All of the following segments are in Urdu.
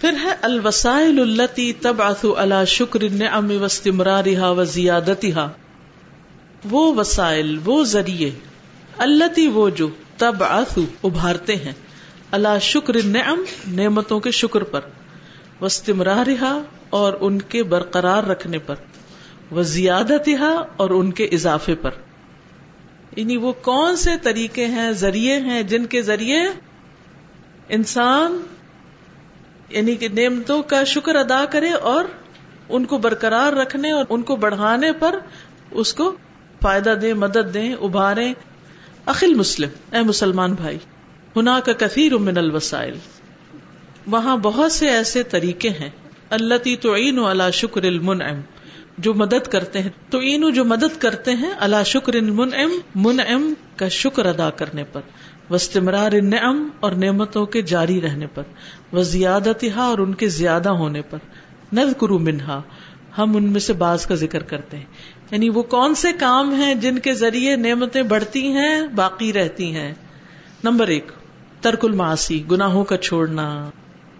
پھر ہے الوسائل التی تب آسو اللہ شکر ام وسطمرارا و زیادتی وہ وسائل، وہ ذریعے اللہ وہ جو تب آسو ابھارتے ہیں اللہ شکر نعم نعمتوں کے شکر پر وسطمرارا اور ان کے برقرار رکھنے پر وہ زیادت اور ان کے اضافے پر۔ یعنی وہ کون سے طریقے ہیں، ذریعے ہیں، جن کے ذریعے انسان یعنی کہ نعمتوں کا شکر ادا کرے اور ان کو برقرار رکھنے اور ان کو بڑھانے پر اس کو فائدہ دے مدد دیں ابھارے عقل مسلم، اے مسلمان بھائی ہنا کا کثیر من الوسائل۔ وہاں بہت سے ایسے طریقے ہیں۔ اللہ تی تو عین اللہ شکر المن جو مدد کرتے ہیں۔ تو اینو جو مدد کرتے ہیں اللہ شکر من ام من ام کا شکر ادا کرنے پر۔ وسطمرار نعم اور نعمتوں کے جاری رہنے پر وہ زیادت اور ان کے زیادہ ہونے پر نز کرو منہا، ہم ان میں سے بعض کا ذکر کرتے ہیں۔ یعنی وہ کون سے کام ہیں جن کے ذریعے نعمتیں بڑھتی ہیں، باقی رہتی ہیں؟ نمبر ایک، ترک الماسی گناہوں کا چھوڑنا۔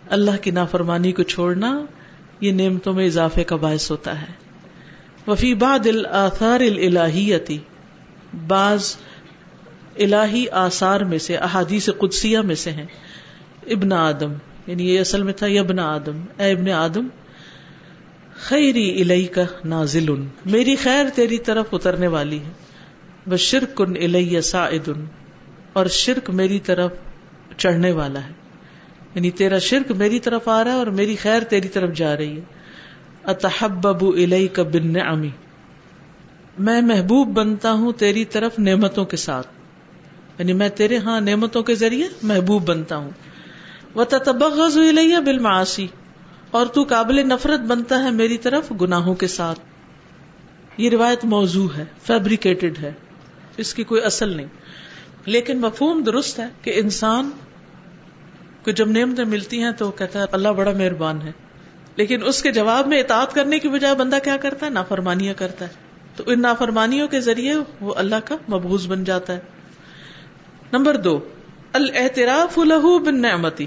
اللہ کی نافرمانی کو چھوڑنا، یہ نعمتوں میں اضافے کا باعث ہوتا ہے۔ وفی بعد الاثار الہیتی بعض الہی آثار میں سے، احادیث قدسیہ میں سے ہیں۔ ابن آدم یعنی یہ اصل میں تھا ابن آدم؟ اے ابن آدم، خیری الہی کا نازل میری خیر تیری طرف اترنے والی ہے۔ بس شرک ان الہ سعد اور شرک میری طرف چڑھنے والا ہے۔ یعنی تیرا شرک میری طرف آ رہا ہے اور میری خیر تیری طرف جا رہی ہے۔ اتحبب الئی کا بن امی میں محبوب بنتا ہوں تیری طرف نعمتوں کے ساتھ۔ یعنی میں تیرے ہاں نعمتوں کے ذریعے محبوب بنتا ہوں۔ وہ تبغز الیہ بالمعاصی اور تو قابل نفرت بنتا ہے میری طرف گناہوں کے ساتھ۔ یہ روایت موضوع ہے فیبریکیٹڈ ہے۔ اس کی کوئی اصل نہیں۔ لیکن مفہوم درست ہے کہ انسان کو جب نعمتیں ملتی ہیں تو کہتا ہے، اللہ بڑا مہربان ہے۔ لیکن اس کے جواب میں اطاعت کرنے کی بجائے بندہ کیا کرتا ہے؟ نافرمانیاں کرتا ہے۔ تو ان نافرمانیوں کے ذریعے وہ اللہ کا مبوض بن جاتا ہے۔ نمبر دو الحتراف الح بن نعمتی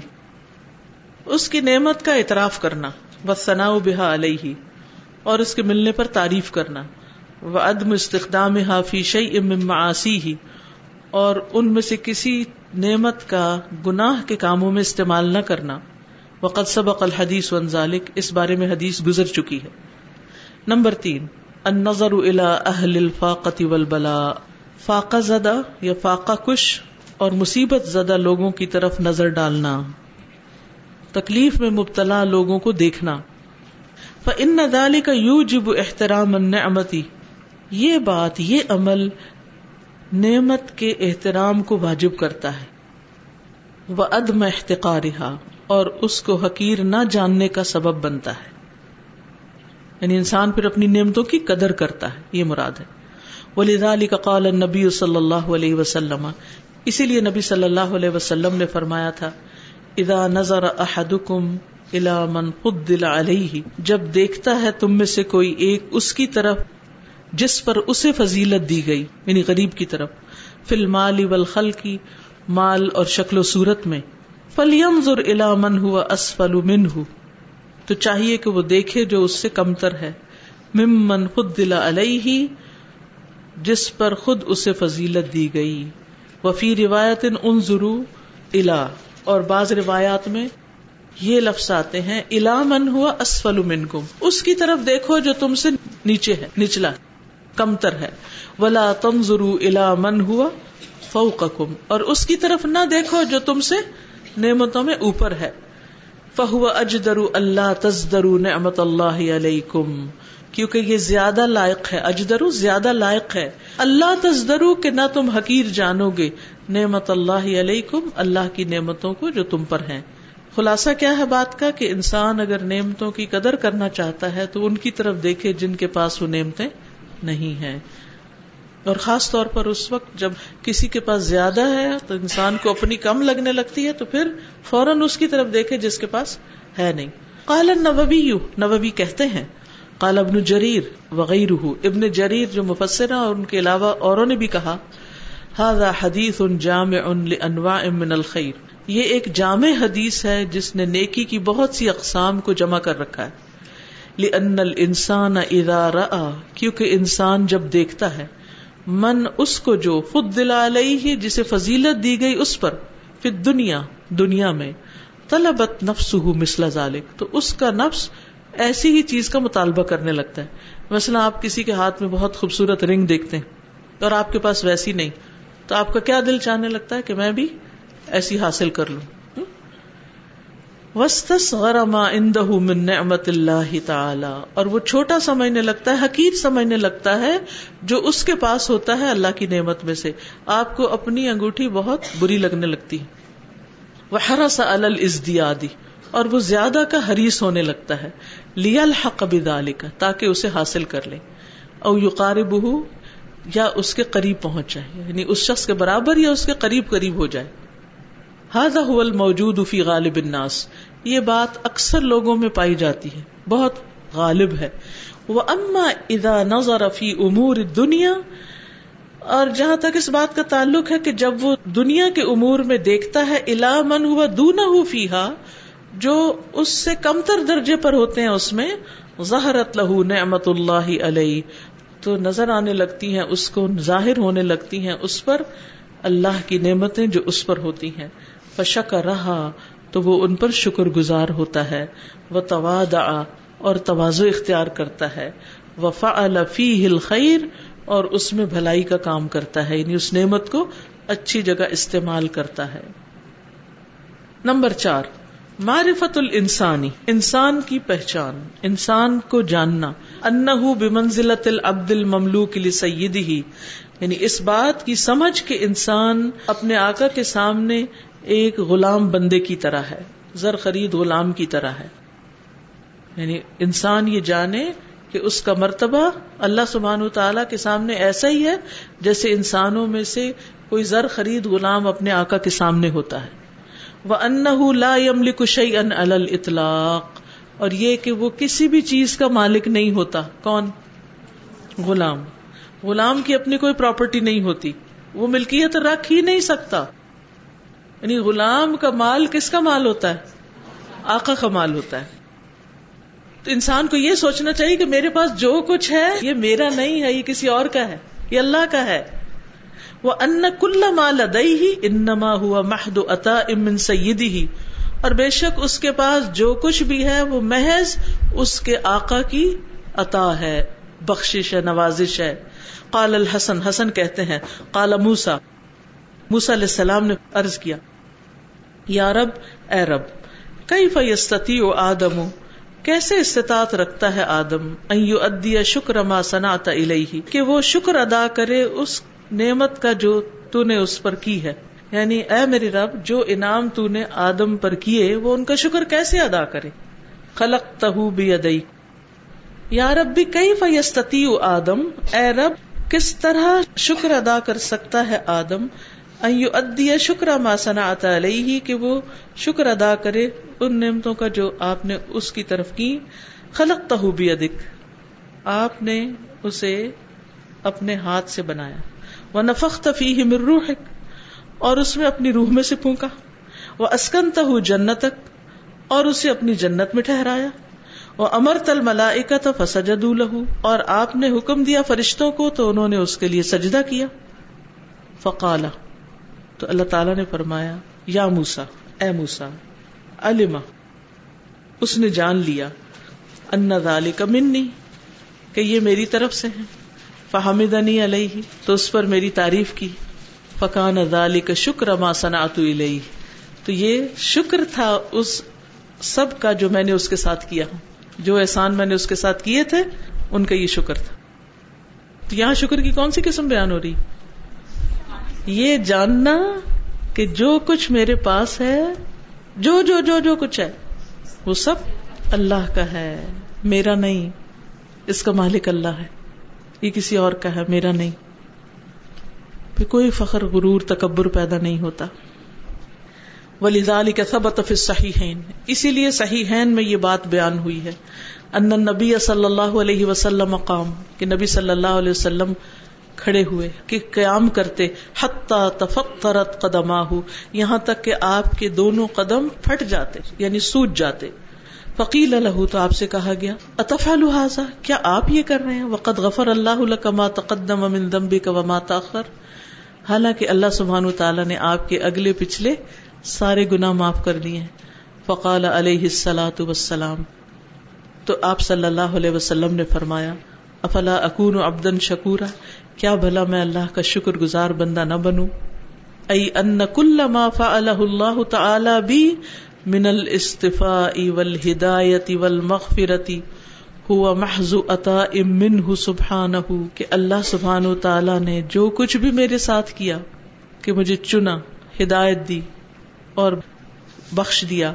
اس کی نعمت کا اعتراف کرنا بس ثنا بحا علیہ، اور اس کے ملنے پر تعریف کرنا وہ عدم استخدام حافی شعی معاشی ہی اور ان میں سے کسی نعمت کا گناہ کے کاموں میں استعمال نہ کرنا۔ وقت سبق الحدیث ذالک اس بارے میں حدیث گزر چکی ہے۔ نمبر تین، النظر الى اہل الفاقت والبلا فاقہ زدہ یا فاقہ کش اور مصیبت زدہ لوگوں کی طرف نظر ڈالنا۔ تکلیف میں مبتلا لوگوں کو دیکھنا۔ فان ذلك يوجب احترام النعمتی یہ بات، یہ عمل نعمت کے احترام کو واجب کرتا ہے۔ وہ عدم احتقارها۔ اور اس کو حقیر نہ جاننے کا سبب بنتا ہے۔ یعنی انسان پھر اپنی نعمتوں کی قدر کرتا ہے، یہ مراد ہے۔ ولی کا قال نبی صلی اللہ علیہ وسلم۔ اسی لیے نبی صلی اللہ علیہ وسلم نے فرمایا تھا ادا نظر احدکم الى من قدل علیہ، جب دیکھتا ہے تم میں سے کوئی ایک اس کی طرف جس پر اسے فضیلت دی گئی یعنی غریب کی طرف، فی المال والخل کی مال اور شکل و صورت میں فلیم ضر الا من ہوا اسفل من ہو تو چاہیے کہ وہ دیکھے جو اس سے کمتر ہے۔ ممن خود دلا علیہ، جس پر خود اسے فضیلت دی گئی۔ وفی روایت ان ضرو الا، اور بعض روایات میں یہ لفظ آتے ہیں، الا من ہوا اسفل من گم اس کی طرف دیکھو جو تم سے نیچے ہے، نچلا، کمتر ہے۔ ولا تم ضرو الا من ہوا فوقکم۔ اور اس کی طرف نہ دیکھو جو تم سے نعمتوں میں اوپر ہے۔ فہو اجدر اللہ تزدر نعمت اللہ علیہ کیونکہ یہ زیادہ لائق ہے، اجدرو زیادہ لائق ہے۔ اللہ تزدرو کہ نہ تم حقیر جانو گے۔ نعمت اللہ علیہ اللہ کی نعمتوں کو جو تم پر ہیں۔ خلاصہ کیا ہے بات کا کہ انسان اگر نعمتوں کی قدر کرنا چاہتا ہے تو ان کی طرف دیکھے جن کے پاس وہ نعمتیں نہیں ہیں۔ اور خاص طور پر اس وقت جب کسی کے پاس زیادہ ہے تو انسان کو اپنی کم لگنے لگتی ہے تو پھر فوراً اس کی طرف دیکھے جس کے پاس ہے نہیں۔ کال نبی یو نبی کہتے ہیں۔ کال ابن جریر وغیرہ، ابن جریر جو مفسر اور ان کے علاوہ اوروں نے بھی کہا حدیث ان جام ان انواع من الخیر. یہ ایک جامع حدیث ہے جس نے نیکی کی بہت سی اقسام کو جمع کر رکھا ہے۔ لأن الانسان اذا رأى، کیونکہ انسان جب دیکھتا ہے، من اس کو جو خود علیہ، جسے فضیلت دی گئی اس پر پھر دنیا دنیا میں، طلبت نفس مثل ذالک تو اس کا نفس ایسی ہی چیز کا مطالبہ کرنے لگتا ہے۔ مثلا آپ کسی کے ہاتھ میں بہت خوبصورت رنگ دیکھتے ہیں اور آپ کے پاس ویسی نہیں، تو آپ کا کیا دل چاہنے لگتا ہے کہ میں بھی ایسی حاصل کر لوں؟ من نعمت اللہ تعالی اور وہ چھوٹا سمجھنے لگتا ہے، حقیر سمجھنے لگتا ہے جو اس کے پاس ہوتا ہے اللہ کی نعمت میں سے۔ آپ کو اپنی انگوٹھی بہت بری لگنے لگتی۔ وہ ہرا سا الزدیادی اور وہ زیادہ کا حریص ہونے لگتا ہے۔ لیا الحق بدال کا تاکہ اسے حاصل کر لے۔ او یو یا اس کے قریب پہنچ جائے۔ یعنی اس شخص کے برابر یا اس کے قریب قریب ہو جائے۔ موجود فی غالب الناس۔ یہ بات اکثر لوگوں میں پائی جاتی ہے۔ بہت غالب ہے۔ وہ اما ادا نظر فی امور دنیا اور جہاں تک اس بات کا تعلق ہے کہ جب وہ دنیا کے امور میں دیکھتا ہے الا من ہوا دونا فیحا جو اس سے کمتر درجے پر ہوتے ہیں اس میں، ظہرت لہو نعمت اللہ علیہ، تو نظر آنے لگتی ہیں، اس کو ظاہر ہونے لگتی ہیں، اس پر اللہ کی نعمتیں جو اس پر ہوتی ہیں۔ فشک رہا تو وہ ان پر شکر گزار ہوتا ہے۔ وہ تواد اور توازو اختیار کرتا ہے۔ وفا الفی ہل خیر اور اس میں بھلائی کا کام کرتا ہے یعنی اس نعمت کو اچھی جگہ استعمال کرتا ہے۔ نمبر چار۔ معرفت الانسانی، انسان کی پہچان، انسان کو جاننا انہ بمنزلت العبد المملوک لسیدہ یعنی اس بات کی سمجھ کے انسان اپنے آقا کے سامنے ایک غلام بندے کی طرح ہے، زر خرید غلام کی طرح ہے۔ یعنی انسان یہ جانے کہ اس کا مرتبہ اللہ سبحان تعالیٰ کے سامنے ایسا ہی ہے جیسے انسانوں میں سے کوئی زر خرید غلام اپنے آقا کے سامنے ہوتا ہے۔ وہ ان لا یمل کشی ان اطلاق اور یہ کہ وہ کسی بھی چیز کا مالک نہیں ہوتا۔ کون؟ غلام۔ غلام کی اپنی کوئی پراپرٹی نہیں ہوتی۔ وہ ملکیت رکھ ہی نہیں سکتا۔ یعنی غلام کا مال کس کا مال ہوتا ہے؟ آقا کا مال ہوتا ہے۔ تو انسان کو یہ سوچنا چاہیے کہ میرے پاس جو کچھ ہے، یہ میرا نہیں ہے، یہ کسی اور کا ہے، یہ اللہ کا ہے۔ وہ ان کل مال ادئی ہی انما ہوا محد عطا امن سیدی ہی اور بے شک اس کے پاس جو کچھ بھی ہے، وہ محض اس کے آقا کی عطا ہے، بخشش ہے، نوازش ہے۔ قال الحسن، حسن کہتے ہیں، قال موسا موسا علیہ السلام نے عرض کیا، یا رب، اے رب کئی فیستی و آدم؟ کیسے استطاعت رکھتا ہے آدم؟ ایو ادیا شکر ما سناتا الیہ، کہ وہ شکر ادا کرے اس نعمت کا جو تو نے اس پر کی ہے۔ یعنی اے میری رب، جو انعام تو نے آدم پر کیے، وہ ان کا شکر کیسے ادا کرے؟ خلق تہو بھی ادئی یا رب بھی کئی فیستی آدم؟ اے رب، کس طرح شکر ادا کر سکتا ہے آدم؟ ادیا شکر ما آتا علیہ، کہ وہ شکر ادا کرے ان نعمتوں کا جو آپ نے اس کی طرف کی۔ خلق تہو بھی ادک آپ نے اسے اپنے ہاتھ سے بنایا۔ وہ نفق تفی مر روح اور اس میں اپنی روح میں سے پھونکا۔ وہ اسکن تہ جنت اور اسے اپنی جنت میں ٹھہرایا۔ وہ امر تل ملائی فسجد اور آپ نے حکم دیا فرشتوں کو، تو انہوں نے اس کے لیے سجدہ کیا۔ فقالا، تو اللہ تعالی نے فرمایا، یا موسا اے موسا علما اس نے جان لیا، ان ذالک منی کہ یہ میری طرف سے ہے فحمدنی علیہ، تو اس پر میری تعریف کی۔ فکان ذالک شکر ما صنعت الیہ۔ تو یہ شکر تھا اس سب کا جو میں نے اس کے ساتھ کیا ہوں۔ جو احسان میں نے اس کے ساتھ کیے تھے، ان کا یہ شکر تھا۔ تو یہاں شکر کی کون سی قسم بیان ہو رہی؟ یہ جاننا کہ جو کچھ میرے پاس ہے، جو جو جو جو کچھ ہے، وہ سب اللہ کا ہے، میرا نہیں، اس کا مالک اللہ ہے۔ یہ کسی اور کا ہے، میرا نہیں۔ پھر کوئی فخر، غرور، تکبر پیدا نہیں ہوتا۔ ولی کا سب صحیح اسی لیے صحیح میں یہ بات بیان ہوئی ہے۔ ان نبی صلی اللہ علیہ وسلم مقام کہ نبی صلی اللہ علیہ وسلم کھڑے ہوئے، کہ قیام کرتے۔ حتیٰ تفقرت قدمہ یہاں تک کہ آپ کے دونوں قدم پھٹ جاتے یعنی سوج جاتے۔ فقیل الح تو آپ سے کہا گیا اطف الحاظہ کیا آپ یہ کر رہے ہیں؟ وقت غفر اللہ ما تقدم من ذنبک وما تاخر حالانکہ اللہ سبحانہ تعالیٰ نے آپ کے اگلے پچھلے سارے گناہ معاف کر دیے فقال علیہ السلاۃ وسلام تو آپ صلی اللہ علیہ وسلم نے فرمایا، افلا اکون ابدن شکورا؟ کیا بھلا میں اللہ کا شکر گزار بندہ نہ بنوں؟ ای ان کل ما فعلہ اللہ تعالی بی من الاستفاء والہدایت والمغفرت، ہوا محض عطا منہ سبحانہ، کہ اللہ سبحانہ تعالی نے جو کچھ بھی میرے ساتھ کیا، کہ مجھے چنا، ہدایت دی اور بخش دیا،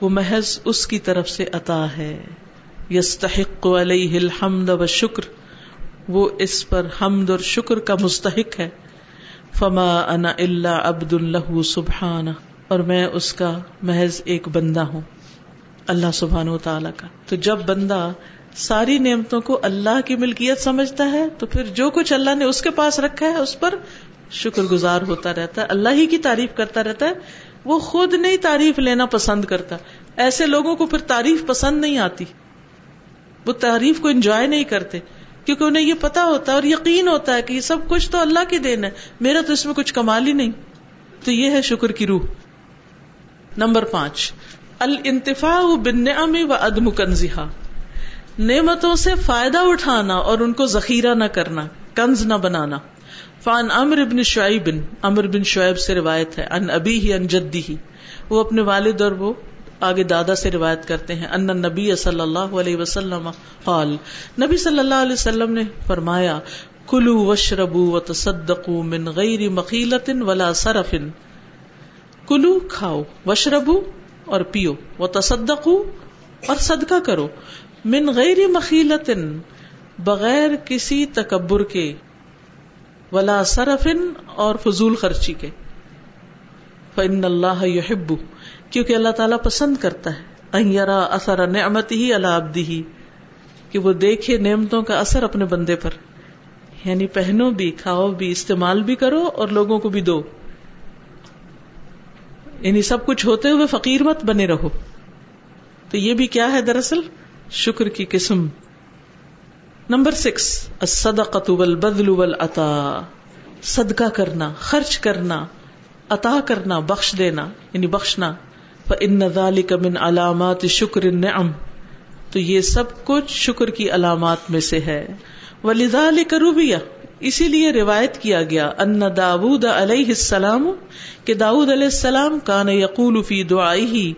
وہ محض اس کی طرف سے عطا ہے۔ یستحق علیہ الحمد و شکر، وہ اس پر حمد اور شکر کا مستحق ہے۔ فما انا اللہ عبد اللہ سبحان اور میں اس کا محض ایک بندہ ہوں، اللہ سبحان و تعالی کا۔ تو جب بندہ ساری نعمتوں کو اللہ کی ملکیت سمجھتا ہے، تو پھر جو کچھ اللہ نے اس کے پاس رکھا ہے، اس پر شکر گزار ہوتا رہتا ہے، اللہ ہی کی تعریف کرتا رہتا ہے۔ وہ خود نہیں تعریف لینا پسند کرتا۔ ایسے لوگوں کو پھر تعریف پسند نہیں آتی۔ وہ تعریف کو انجوائے نہیں کرتے، کیونکہ انہیں یہ پتا ہوتا ہے اور یقین ہوتا ہے کہ یہ سب کچھ تو اللہ کی دین ہے، میرا تو اس میں کچھ کمال ہی نہیں۔ تو یہ ہے شکر کی روح۔ نمبر پانچ، الانتفاع بالنعم و عدم کنزہا۔ نعمتوں سے فائدہ اٹھانا اور ان کو ذخیرہ نہ کرنا، کنز نہ بنانا۔ فان امر ابن شعیب امر بن شعیب سے روایت ہے ان ابی ہی ان جدی ہی وہ اپنے والد اور وہ آگے دادا سے روایت کرتے ہیں، ان نبی صلی اللہ علیہ وسلم قال۔ نبی صلی اللہ علیہ وسلم نے فرمایا کلو وشربو و تصدقو من غیر مخیلت ولا صرف۔ کلو کھاؤ وشربو اور پیو و تصدقو اور صدقہ کرو۔ من غیر مخیلت بغیر کسی تکبر کے، ولا صرف اور فضول خرچی کے۔ فن اللہ یحبو کیونکہ اللہ تعالیٰ پسند کرتا ہے۔ اثر نعمت ہی اللہ ابدی ہی کہ وہ دیکھے نعمتوں کا اثر اپنے بندے پر۔ یعنی پہنو بھی، کھاؤ بھی، استعمال بھی کرو اور لوگوں کو بھی دو۔ یعنی سب کچھ ہوتے ہوئے فقیر مت بنے رہو۔ تو یہ بھی کیا ہے دراصل؟ شکر کی قسم۔ نمبر سکس صدقت بدل العطا صدقہ کرنا، خرچ کرنا، عطا کرنا، بخش دینا یعنی بخشنا۔ ان ذالک من علامات شکر النعم۔ تو یہ سب کچھ شکر کی علامات میں سے ہے۔ ولذالک روبیہ اسی لیے روایت کیا گیا، ان داود علیہ السلام، کہ داود علیہ السلام کان یقول فی دعائی ہی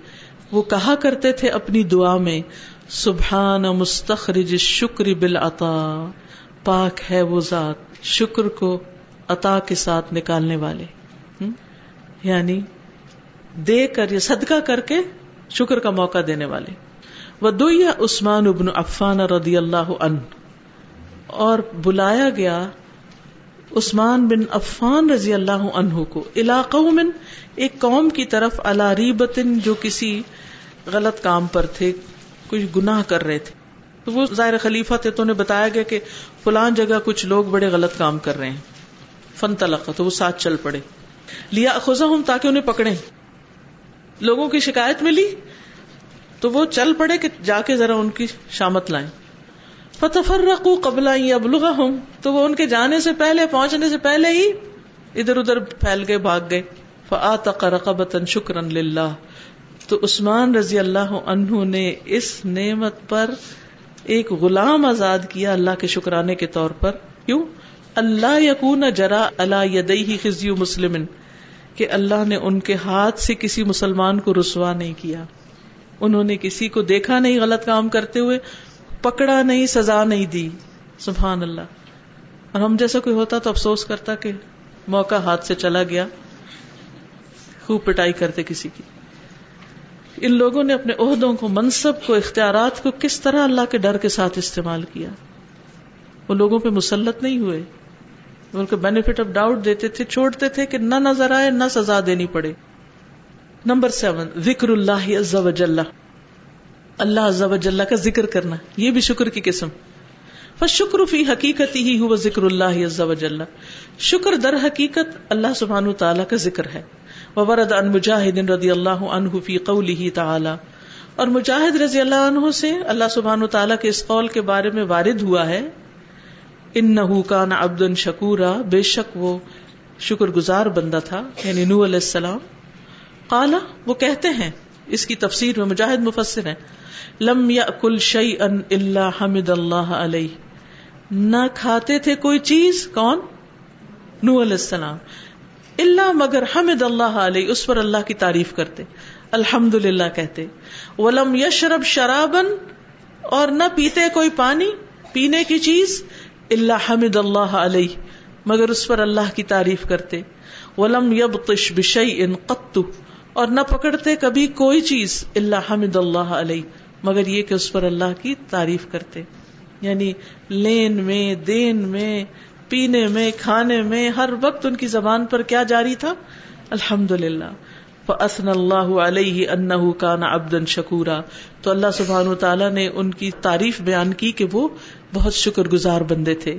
وہ کہا کرتے تھے اپنی دعا میں، سبحان مستخرج شکر بالعطا، پاک ہے وہ ذات، شکر کو عطا کے ساتھ نکالنے والے۔ یعنی دے کر یا صدقہ کر کے شکر کا موقع دینے والے۔ وہ عثمان ابن عفان رضی اللہ عنہ۔ اور بلایا گیا عثمان بن عفان رضی اللہ عنہ کو علاقوں میں ایک قوم کی طرف اللہ جو کسی غلط کام پر تھے، کچھ گناہ کر رہے تھے۔ تو وہ ظاہر خلیفہ تھے تو انہیں بتایا گیا کہ فلان جگہ کچھ لوگ بڑے غلط کام کر رہے ہیں۔ فن تلقہ تو وہ ساتھ چل پڑے۔ لیا خوزا ہوں تاکہ انہیں پکڑے لوگوں کی شکایت ملی تو وہ چل پڑے کہ جا کے ذرا ان کی شامت لائیں۔ فتفر رقو قبل ابلغ ہوں تو وہ ان کے جانے سے پہلے، پہنچنے سے پہلے ہی ادھر ادھر پھیل گئے، بھاگ گئے۔ فعت رقبت شکرن للہ تو عثمان رضی اللہ عنہ نے اس نعمت پر ایک غلام آزاد کیا اللہ کے شکرانے کے طور پر۔ کیوں؟ اللہ یقون جرا اللہ یدئی خزی مسلم کہ اللہ نے ان کے ہاتھ سے کسی مسلمان کو رسوا نہیں کیا۔ انہوں نے کسی کو دیکھا نہیں غلط کام کرتے ہوئے۔ پکڑا نہیں، سزا نہیں دی۔ سبحان اللہ۔ اور ہم جیسا کوئی ہوتا تو افسوس کرتا کہ موقع ہاتھ سے چلا گیا، خوب پٹائی کرتے کسی کی۔ ان لوگوں نے اپنے عہدوں کو، منصب کو، اختیارات کو کس طرح اللہ کے ڈر کے ساتھ استعمال کیا۔ وہ لوگوں پہ مسلط نہیں ہوئے ان کو بینیفٹ آف ڈاؤٹ دیتے تھے، چھوڑتے تھے کہ نہ نظر آئے، نہ سزا دینی پڑے۔ نمبر سیون ذکر اللہ عز و جل۔ اللہ عز و جل کا ذکر کرنا یہ بھی شکر کی قسم فشکر فی حقیقت ہی ہوا ذکر اللہ عز و جل شکر در حقیقت اللہ سبحانہ تعالیٰ کا ذکر ہے وورد ان مجاہد رضی اللہ عنہ فی قوله تعالی اور مجاہد رضی اللہ عنہ سے اللہ سبحانہ تعالیٰ کے اس قول کے بارے میں وارد ہوا ہے انه کان عبدا شکورا بے شک وہ شکر گزار بندہ تھا یعنی نو علیہ السلام قالا وہ کہتے ہیں اس کی تفسیر میں مجاہد مفسر ہے لم یا کل شعی ان اللہ حمد اللہ علیہ۔ نہ کھاتے تھے کوئی چیز، کون؟ نو علیہ السلام۔ اللہ مگر حمد اللہ علیہ، اس پر اللہ کی تعریف کرتے۔ الحمد للہ کہتے۔ ولم یشرب شرابن اور نہ پیتے کوئی پانی، پینے کی چیز۔ اللہ حمد اللہ علیہ، مگر اس پر اللہ کی تعریف کرتے۔ ولم یب تش بشئی ان قطو۔ اور نہ پکڑتے کبھی کوئی چیز اللہ حمد اللہ علیہ مگر یہ کہ اس پر اللہ کی تعریف کرتے۔ یعنی لین میں، دین میں، پینے میں، کھانے میں، ہر وقت ان کی زبان پر کیا جاری تھا؟ الحمد للہ فسن اللہ علیہ انہ کان ابدن شکورا تو اللہ سبحان تعالیٰ نے ان کی تعریف بیان کی کہ وہ بہت شکر گزار بندے تھے۔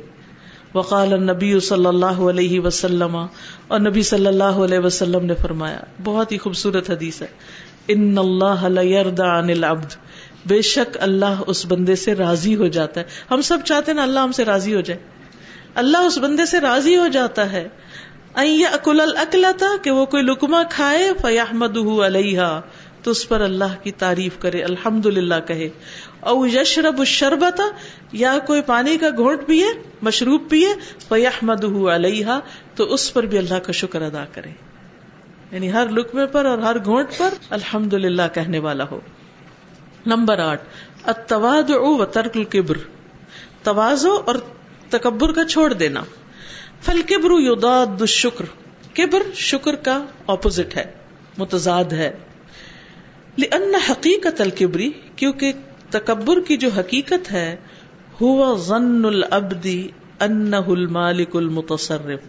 وقال النبی صلی اللہ علیہ وسلم اور نبی صلی اللہ علیہ وسلم نے فرمایا، بہت ہی خوبصورت حدیث ہے۔ ان اللہ عن العبد۔ بے شک اللہ اس بندے سے راضی ہو جاتا ہے۔ ہم سب چاہتے ہیں نا اللہ ہم سے راضی ہو جائے۔ اللہ اس بندے سے راضی ہو جاتا ہے۔ اکل الکلتا کہ وہ کوئی لکما کھائے فیاحمد علیہ تو اس پر اللہ کی تعریف کرے الحمد للہ کہے۔ او یشرب شربت یا کوئی پانی کا گھونٹ پیے، مشروب پیے فیاحمد علیہ تو اس پر بھی اللہ کا شکر ادا کرے۔ یعنی ہر لکمے پر اور ہر گھونٹ پر الحمد للہ کہنے والا ہو۔ نمبر آٹھ اتواد و ترک القبر توازو اور تکبر کا چھوڑ دینا۔ فل کبرو شکر کبر شکر کا اپوزٹ ہے، متضاد ہے۔ لأن حقیقت الکبری کیونکہ تکبر کی جو حقیقت ہے ہوا ظن العبدی انہ المالک المتصرف۔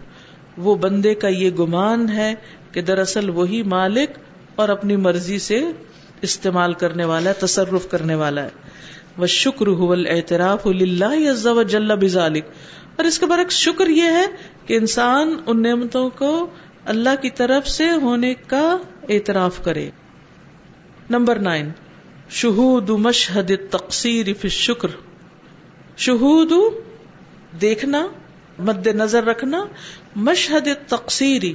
وہ بندے کا یہ گمان ہے کہ دراصل وہی مالک اور اپنی مرضی سے استعمال کرنے والا ہے، تصرف کرنے والا ہے۔ وہ شکر اعتراف اللہ جل بزالک اور اس کے برعکس شکر یہ ہے کہ انسان ان نعمتوں کو اللہ کی طرف سے ہونے کا اعتراف کرے۔ Number nine. شہود مشہد تقسیر فی شکر شہود دیکھنا، مد نظر رکھنا، مشہد تقسیری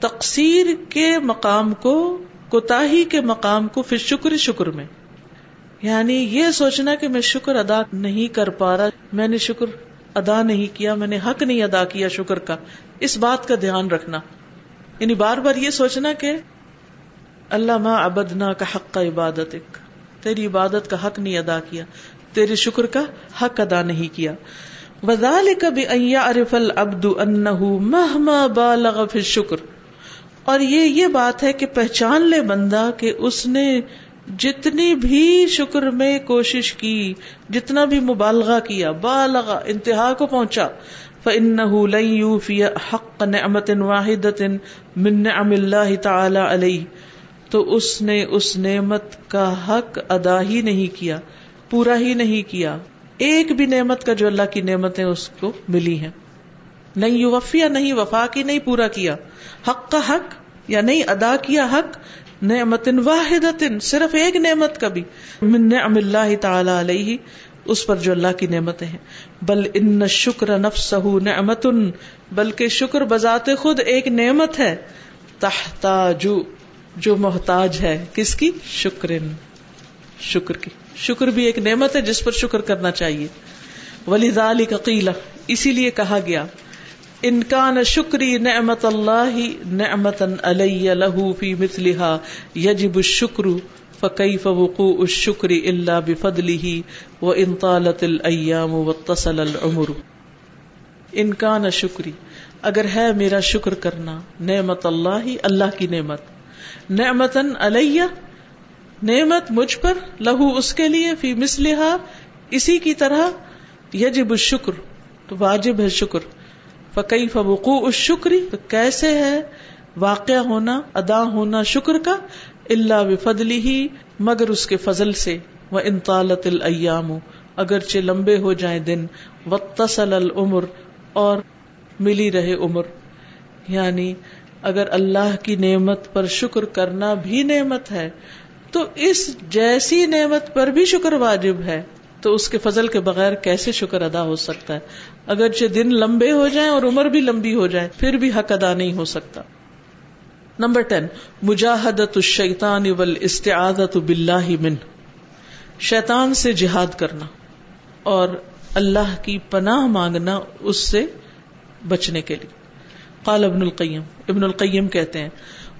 تقسیر کے مقام کو کوتا کے مقام کو پھر شکر شکر میں. یعنی یہ سوچنا کہ میں شکر ادا نہیں کر پا رہا، میں نے شکر ادا نہیں کیا، میں نے حق نہیں ادا کیا شکر کا. اس بات کا دھیان رکھنا. یعنی بار بار یہ سوچنا کہ اللہ ما ابدنا کا حق کا عبادت تیری عبادت کا حق نہیں ادا کیا، تیرے شکر کا حق ادا نہیں کیا۔ بدال کبھی ارف العبد انہ مہما بالغ فی شکر اور یہ یہ بات ہے کہ پہچان لے بندہ کہ اس نے جتنی بھی شکر میں کوشش کی، جتنا بھی مبالغہ کیا بالغ انتہا کو پہنچا۔ فَإِنَّهُ لَن يُوفِيَ حَقَّ نِعْمَةٍ وَاحِدَةٍ مِّن نِعَمِ اللَّهِ تَعَالَى عَلَيْهِ۔ تو اس نے اس نعمت کا حق ادا ہی نہیں کیا، پورا ہی نہیں کیا۔ ایک بھی نعمت کا جو اللہ کی نعمتیں اس کو ملی ہیں۔ نہیں یوفیا، نہیں وفا کی، نہیں پورا کیا۔ حق کا حق، یا نہیں ادا کیا حق نعمت واحد صرف ایک نعمت کا بھی۔ من نعم اللہ تعالی علیہ، اس پر جو اللہ کی نعمتیں ہیں۔ بل ان شکر نفس نعمت بلکہ شکر بذات خود ایک نعمت ہے۔ تحتاجو جو محتاج ہے کس کی شکر شکر کی شکر بھی ایک نعمت ہے جس پر شکر کرنا چاہیے ولی قیلا اسی لیے کہا گیا انکان شکری نعمت اللہ نعمت علیہ لہو فی مثلہا یجب الشکر فکیف وقوع الشکر الا بفضلہ و انطالت الایام واتصل العمر انکان شکری اگر ہے میرا شکر کرنا نعمت اللہ اللہ کی نعمت نعمتن علیہ، نعمت مجھ پر، لہو اس کے لیے، فی مثلہا، اسی کی طرح یجب الشکر، تو واجب ہے شکر۔ فقی فوقو اس شکری تو کیسے ہے واقع ہونا، ادا ہونا شکر کا؟ اللہ وفدلی ہی مگر اس کے فضل سے۔ وہ انطالت الایام اگرچہ لمبے ہو جائیں دن۔ وتصل العمر اور ملی رہے عمر۔ یعنی اگر اللہ کی نعمت پر شکر کرنا بھی نعمت ہے، تو اس جیسی نعمت پر بھی شکر واجب ہے۔ تو اس کے فضل کے بغیر کیسے شکر ادا ہو سکتا ہے؟ اگرچہ دن لمبے ہو جائیں اور عمر بھی لمبی ہو جائے پھر بھی حق ادا نہیں ہو سکتا۔ نمبر ٹین، مجاہدت الشیطان والاستعاذت باللہ من شیطان سے جہاد کرنا اور اللہ کی پناہ مانگنا اس سے بچنے کے لیے۔ قال ابن القیم ابن القیم کہتے ہیں،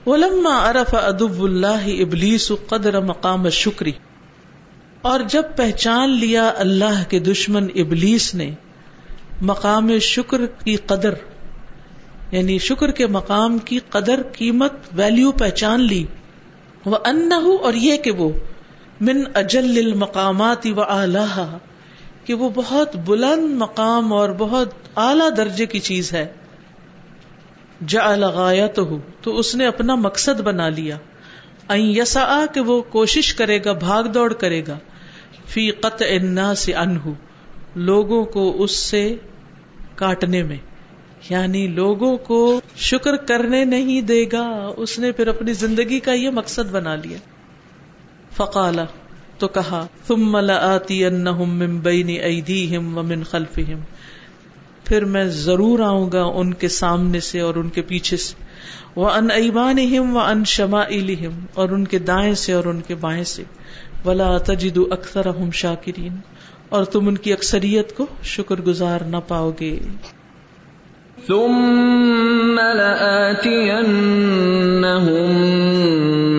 ولما عرف ادب اللہ ابلیس قدر مقام شکری اور جب پہچان لیا اللہ کے دشمن ابلیس نے مقام شکر کی قدر یعنی شکر کے مقام کی قدر، قیمت ویلیو پہچان لی وہ ان اور یہ کہ وہ من اجل المقامات و اعلی کہ وہ بہت بلند مقام اور بہت اعلی درجے کی چیز ہے۔ جا لگایا تو ہو تو اس نے اپنا مقصد بنا لیا۔ یسا کہ وہ کوشش کرے گا، بھاگ دوڑ کرے گا۔ فی قط انا سے انہ لوگوں کو اس سے کاٹنے میں۔ یعنی لوگوں کو شکر کرنے نہیں دے گا، اس نے پھر اپنی زندگی کا یہ مقصد بنا لیا۔ فقالا، تو کہا تم ملا آتی ان بین ایدیہم ومن خلفہم۔ پھر میں ضرور آؤں گا ان کے سامنے سے اور ان کے پیچھے سے۔ وہ ان ایمان و ان شما اور ان کے دائیں سے اور ان کے بائیں سے۔ ولا تجد اکثر ہم شاکرین اور تم ان کی اکثریت کو شکر گزار نہ پاؤ گے ثم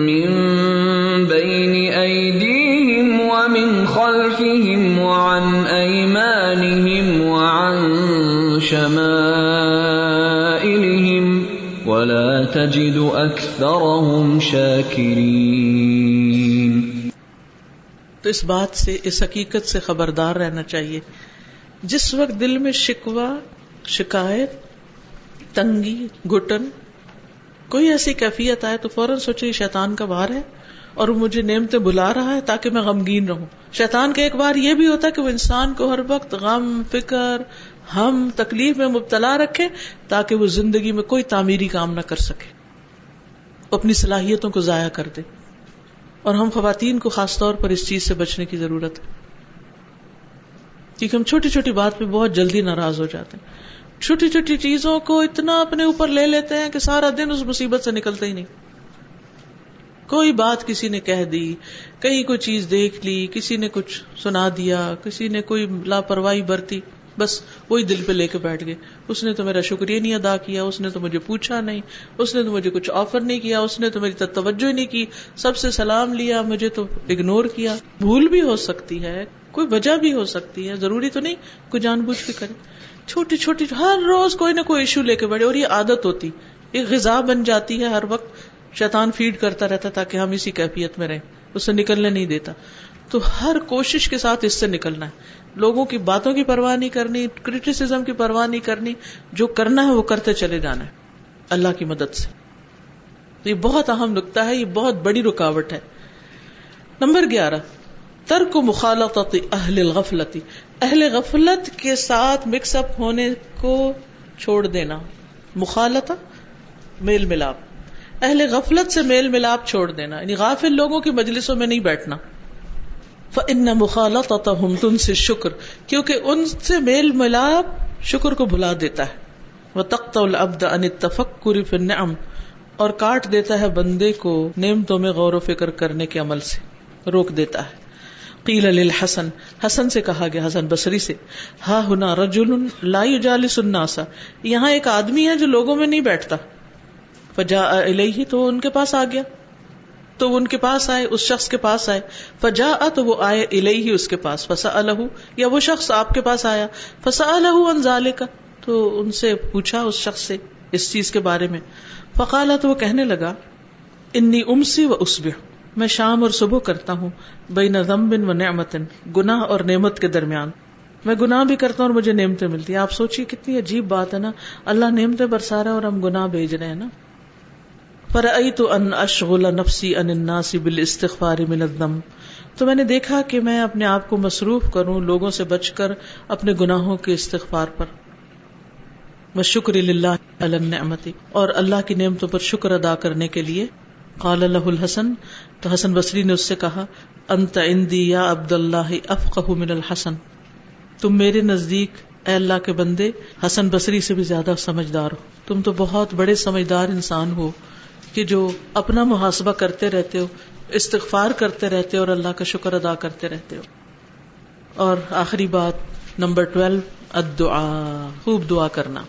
من بين أيديهم ومن خلفهم وعن أيمانهم وعن شمائلهم ولا تجد أكثرهم شاكرين۔ تو اس بات سے، اس حقیقت سے خبردار رہنا چاہیے۔ جس وقت دل میں شکوا شکایت، تنگی گٹن کوئی ایسی کیفیت آئے تو فوراً سوچے شیطان کا بار ہے اور وہ مجھے نعمتیں بلا رہا ہے تاکہ میں غمگین رہوں۔ شیطان کا ایک بار یہ بھی ہوتا ہے کہ وہ انسان کو ہر وقت غم، فکر ہم تکلیف میں مبتلا رکھے تاکہ وہ زندگی میں کوئی تعمیری کام نہ کر سکے۔ اپنی صلاحیتوں کو ضائع کر دے۔ اور ہم خواتین کو خاص طور پر اس چیز سے بچنے کی ضرورت ہے۔ کیونکہ ہم چھوٹی چھوٹی بات پہ بہت جلدی ناراض ہو جاتے ہیں۔ چھوٹی چھوٹی چیزوں کو اتنا اپنے اوپر لے لیتے ہیں کہ سارا دن اس مصیبت سے نکلتے ہی نہیں۔ کوئی بات کسی نے کہہ دی، کہیں کوئی چیز دیکھ لی، کسی نے کچھ سنا دیا، کسی نے کوئی لاپرواہی برتی، بس وہی دل پہ لے کے بیٹھ گئے۔ اس نے تو میرا شکریہ نہیں ادا کیا، اس نے تو مجھے پوچھا نہیں، اس نے تو مجھے کچھ آفر نہیں کیا، اس نے تو میری توجہ نہیں کی، سب سے سلام لیا، مجھے تو اگنور کیا۔ بھول بھی ہو سکتی ہے، کوئی وجہ بھی ہو سکتی ہے، ضروری تو نہیں، کوئی جان بوجھ کے کرے۔ چھوٹی چھوٹی، ہر روز کوئی نہ کوئی ایشو لے کے بڑھے اور یہ عادت ہوتی ایک غذا بن جاتی ہے ہر وقت، شیطان فیڈ کرتا رہتا تاکہ ہم اسی کیفیت میں رہیں اسے نکلنے نہیں دیتا۔ تو ہر کوشش کے ساتھ اس سے نکلنا ہے۔ لوگوں کی باتوں کی پرواہ نہیں کرنی کریٹیسم کی پرواہ نہیں کرنی، جو کرنا ہے وہ کرتے چلے جانا ہے۔ اللہ کی مدد سے۔ تو یہ بہت اہم نقطہ ہے، یہ بہت بڑی رکاوٹ ہے۔ نمبر گیارہ، ترک مخالط اہل غفلتی اہل غفلت کے ساتھ مکس اپ ہونے کو چھوڑ دینا۔ مخالط میل ملاپ۔ اہل غفلت سے میل ملاپ چھوڑ دینا۔ یعنی غافل لوگوں کی مجلسوں میں نہیں بیٹھنا۔ ان مخالت تم سے شکر کیونکہ ان سے میل ملاپ شکر کو بھلا دیتا ہے۔ وہ تخت العبد ان تفکر نعم اور کاٹ دیتا ہے بندے کو نعمتوں میں غور و فکر کرنے کے عمل سے۔ روک دیتا ہے۔ قیل للحسن، حسن سے کہا گیا، حسن بصری سے، ہا ہنا رجل لا يجالس الناس۔ یہاں ایک آدمی ہے جو لوگوں میں نہیں بیٹھتا۔ فجاء الیہ تو ان کے پاس آ گیا۔ تو وہ ان کے پاس آئے، اس شخص کے پاس آئے۔ فجا تو وہ آئے الہ ہی اس کے پاس۔ فسا الح یا وہ شخص آپ کے پاس آیا۔ فسا الح انزال کا تو ان سے پوچھا اس شخص سے اس چیز کے بارے میں۔ فقالا تو وہ کہنے لگا، انی امسی و اسبح، میں شام اور صبح کرتا ہوں، بین ذنب و نعمت گناہ اور نعمت کے درمیان۔ میں گناہ بھی کرتا ہوں اور مجھے نعمتیں ملتی ہیں۔ آپ سوچیے کتنی عجیب بات ہے نا۔ اللہ نعمتیں برسا رہا ہے اور ہم گناہ بھیج رہے ہیں نا۔ فرأيت ان اشغل نفسی ان الناس بالاستغفار من الذنب. تو میں نے دیکھا کہ میں اپنے آپ کو مصروف کروں لوگوں سے بچ کر اپنے گناہوں کے استغفار پر. وہ شکر اللہ النعمتی اور اللہ کی نعمتوں پر شکر ادا کرنے کے لیے قال اللہ الحسن، تو حسن بصری نے اس سے کہا، انت اندی یا عبد اللہ افقہ من الحسن. تم میرے نزدیک، اے اللہ کے بندے، حسن بصری سے بھی زیادہ سمجھدار ہو. تم تو بہت بڑے سمجھدار انسان ہو کہ جو اپنا محاسبہ کرتے رہتے ہو، استغفار کرتے رہتے ہو اور اللہ کا شکر ادا کرتے رہتے ہو۔ اور آخری بات، نمبر ٹویلو خوب دعا کرنا۔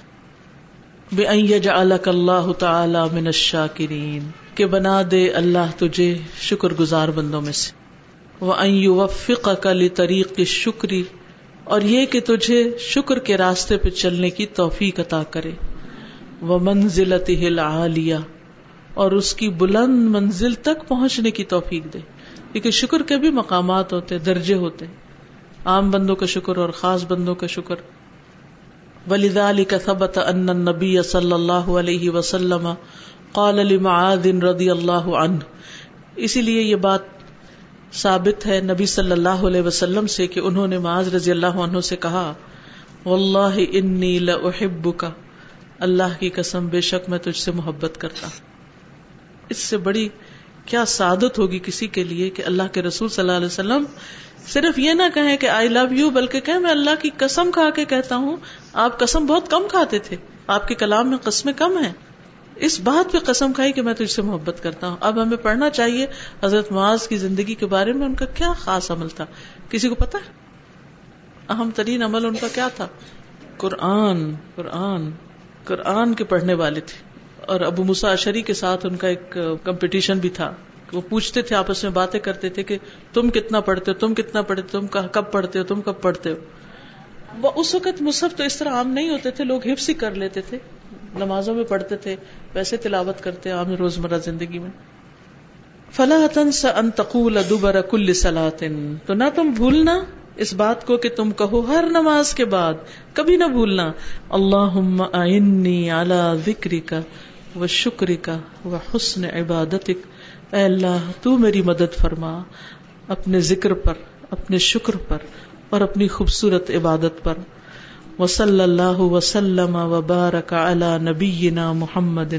بے جعلک اللہ تعالی من الشاکرین، کہ بنا دے اللہ تجھے شکر گزار بندوں میں سے۔ وہ وفقک لطریق شکری اور یہ کہ تجھے شکر کے راستے پہ چلنے کی توفیق عطا کرے۔ وہ منزلت عالیہ اور اس کی بلند منزل تک پہنچنے کی توفیق دے۔ کیونکہ شکر کے بھی مقامات ہوتے، درجے ہوتے۔ عام بندوں کا شکر اور خاص بندوں کا شکر۔ ولیدا علی کا ثبت ان نبی صلی اللہ علیہ وسلم قال لمعاذ رضی اللہ عنہ اسی لیے یہ بات ثابت ہے نبی صلی اللہ علیہ وسلم سے کہ انہوں نے معاذ رضی اللہ عنہ سے کہا، واللہ انی لأحبک۔ اللہ کی قسم، بے شک میں تجھ سے محبت کرتا اس سے بڑی کیا سعادت ہوگی کسی کے لیے کہ اللہ کے رسول صلی اللہ علیہ وسلم صرف یہ نہ کہیں کہ آئی لو یو بلکہ کہ میں اللہ کی قسم کھا کے کہتا ہوں، آپ قسم بہت کم کھاتے تھے، آپ کے کلام میں قسمیں کم ہیں۔ اس بات پہ قسم کھائی کہ میں تجھ سے محبت کرتا ہوں۔ اب ہمیں پڑھنا چاہیے حضرت معاذ کی زندگی کے بارے میں، ان کا کیا خاص عمل تھا؟ کسی کو پتا اہم ترین عمل ان کا کیا تھا؟ قرآن قرآن قرآن کے پڑھنے والے تھے۔ اور ابو مسا اشری کے ساتھ ان کا ایک کمپٹیشن بھی تھا۔ وہ پوچھتے تھے، آپس میں باتیں کرتے تھے کہ تم کتنا پڑھتے ہو، تم کتنا پڑھتے تم کب پڑھتے ہو، تم کب پڑھتے ہو۔ اس وقت مصحف تو اس طرح عام نہیں ہوتے تھے، لوگ حفظ ہی کر لیتے تھے۔ نمازوں میں پڑھتے تھے، ویسے تلاوت کرتے، عام روزمرہ زندگی میں۔ فلاح تقول ادوبر کل سلاطن تو نہ تم بھولنا اس بات کو کہ تم کہو ہر نماز کے بعد، کبھی نہ بھولنا۔ اللہ اعلی ذکری کا و شکری کا و حسن عبادت اے اللہ، تو میری مدد فرما۔ اپنے ذکر پر، اپنے شکر پر اور اپنی خوبصورت عبادت پر۔ وصلی اللہ وسلم وبارک علی نبینا محمد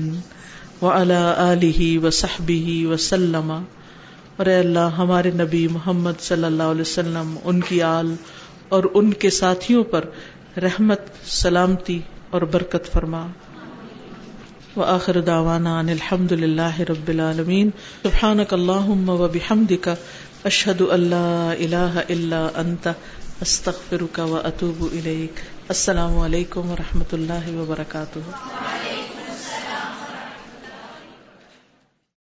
وعلی آلہ وصحبہ وسلم اور اے اللہ، ہمارے نبی محمد صلی اللہ علیہ وسلم، ان کی آل اور ان کے ساتھیوں پر رحمت، سلامتی اور برکت فرما۔ وآخر دعوانا ان الحمد لله رب العالمين سبحانك اللهم وبحمدك بحمدک، اشہد ان لا الہ الا انت استغفرك و اتوب السلام علیکم و رحمۃ اللہ وبرکاتہ.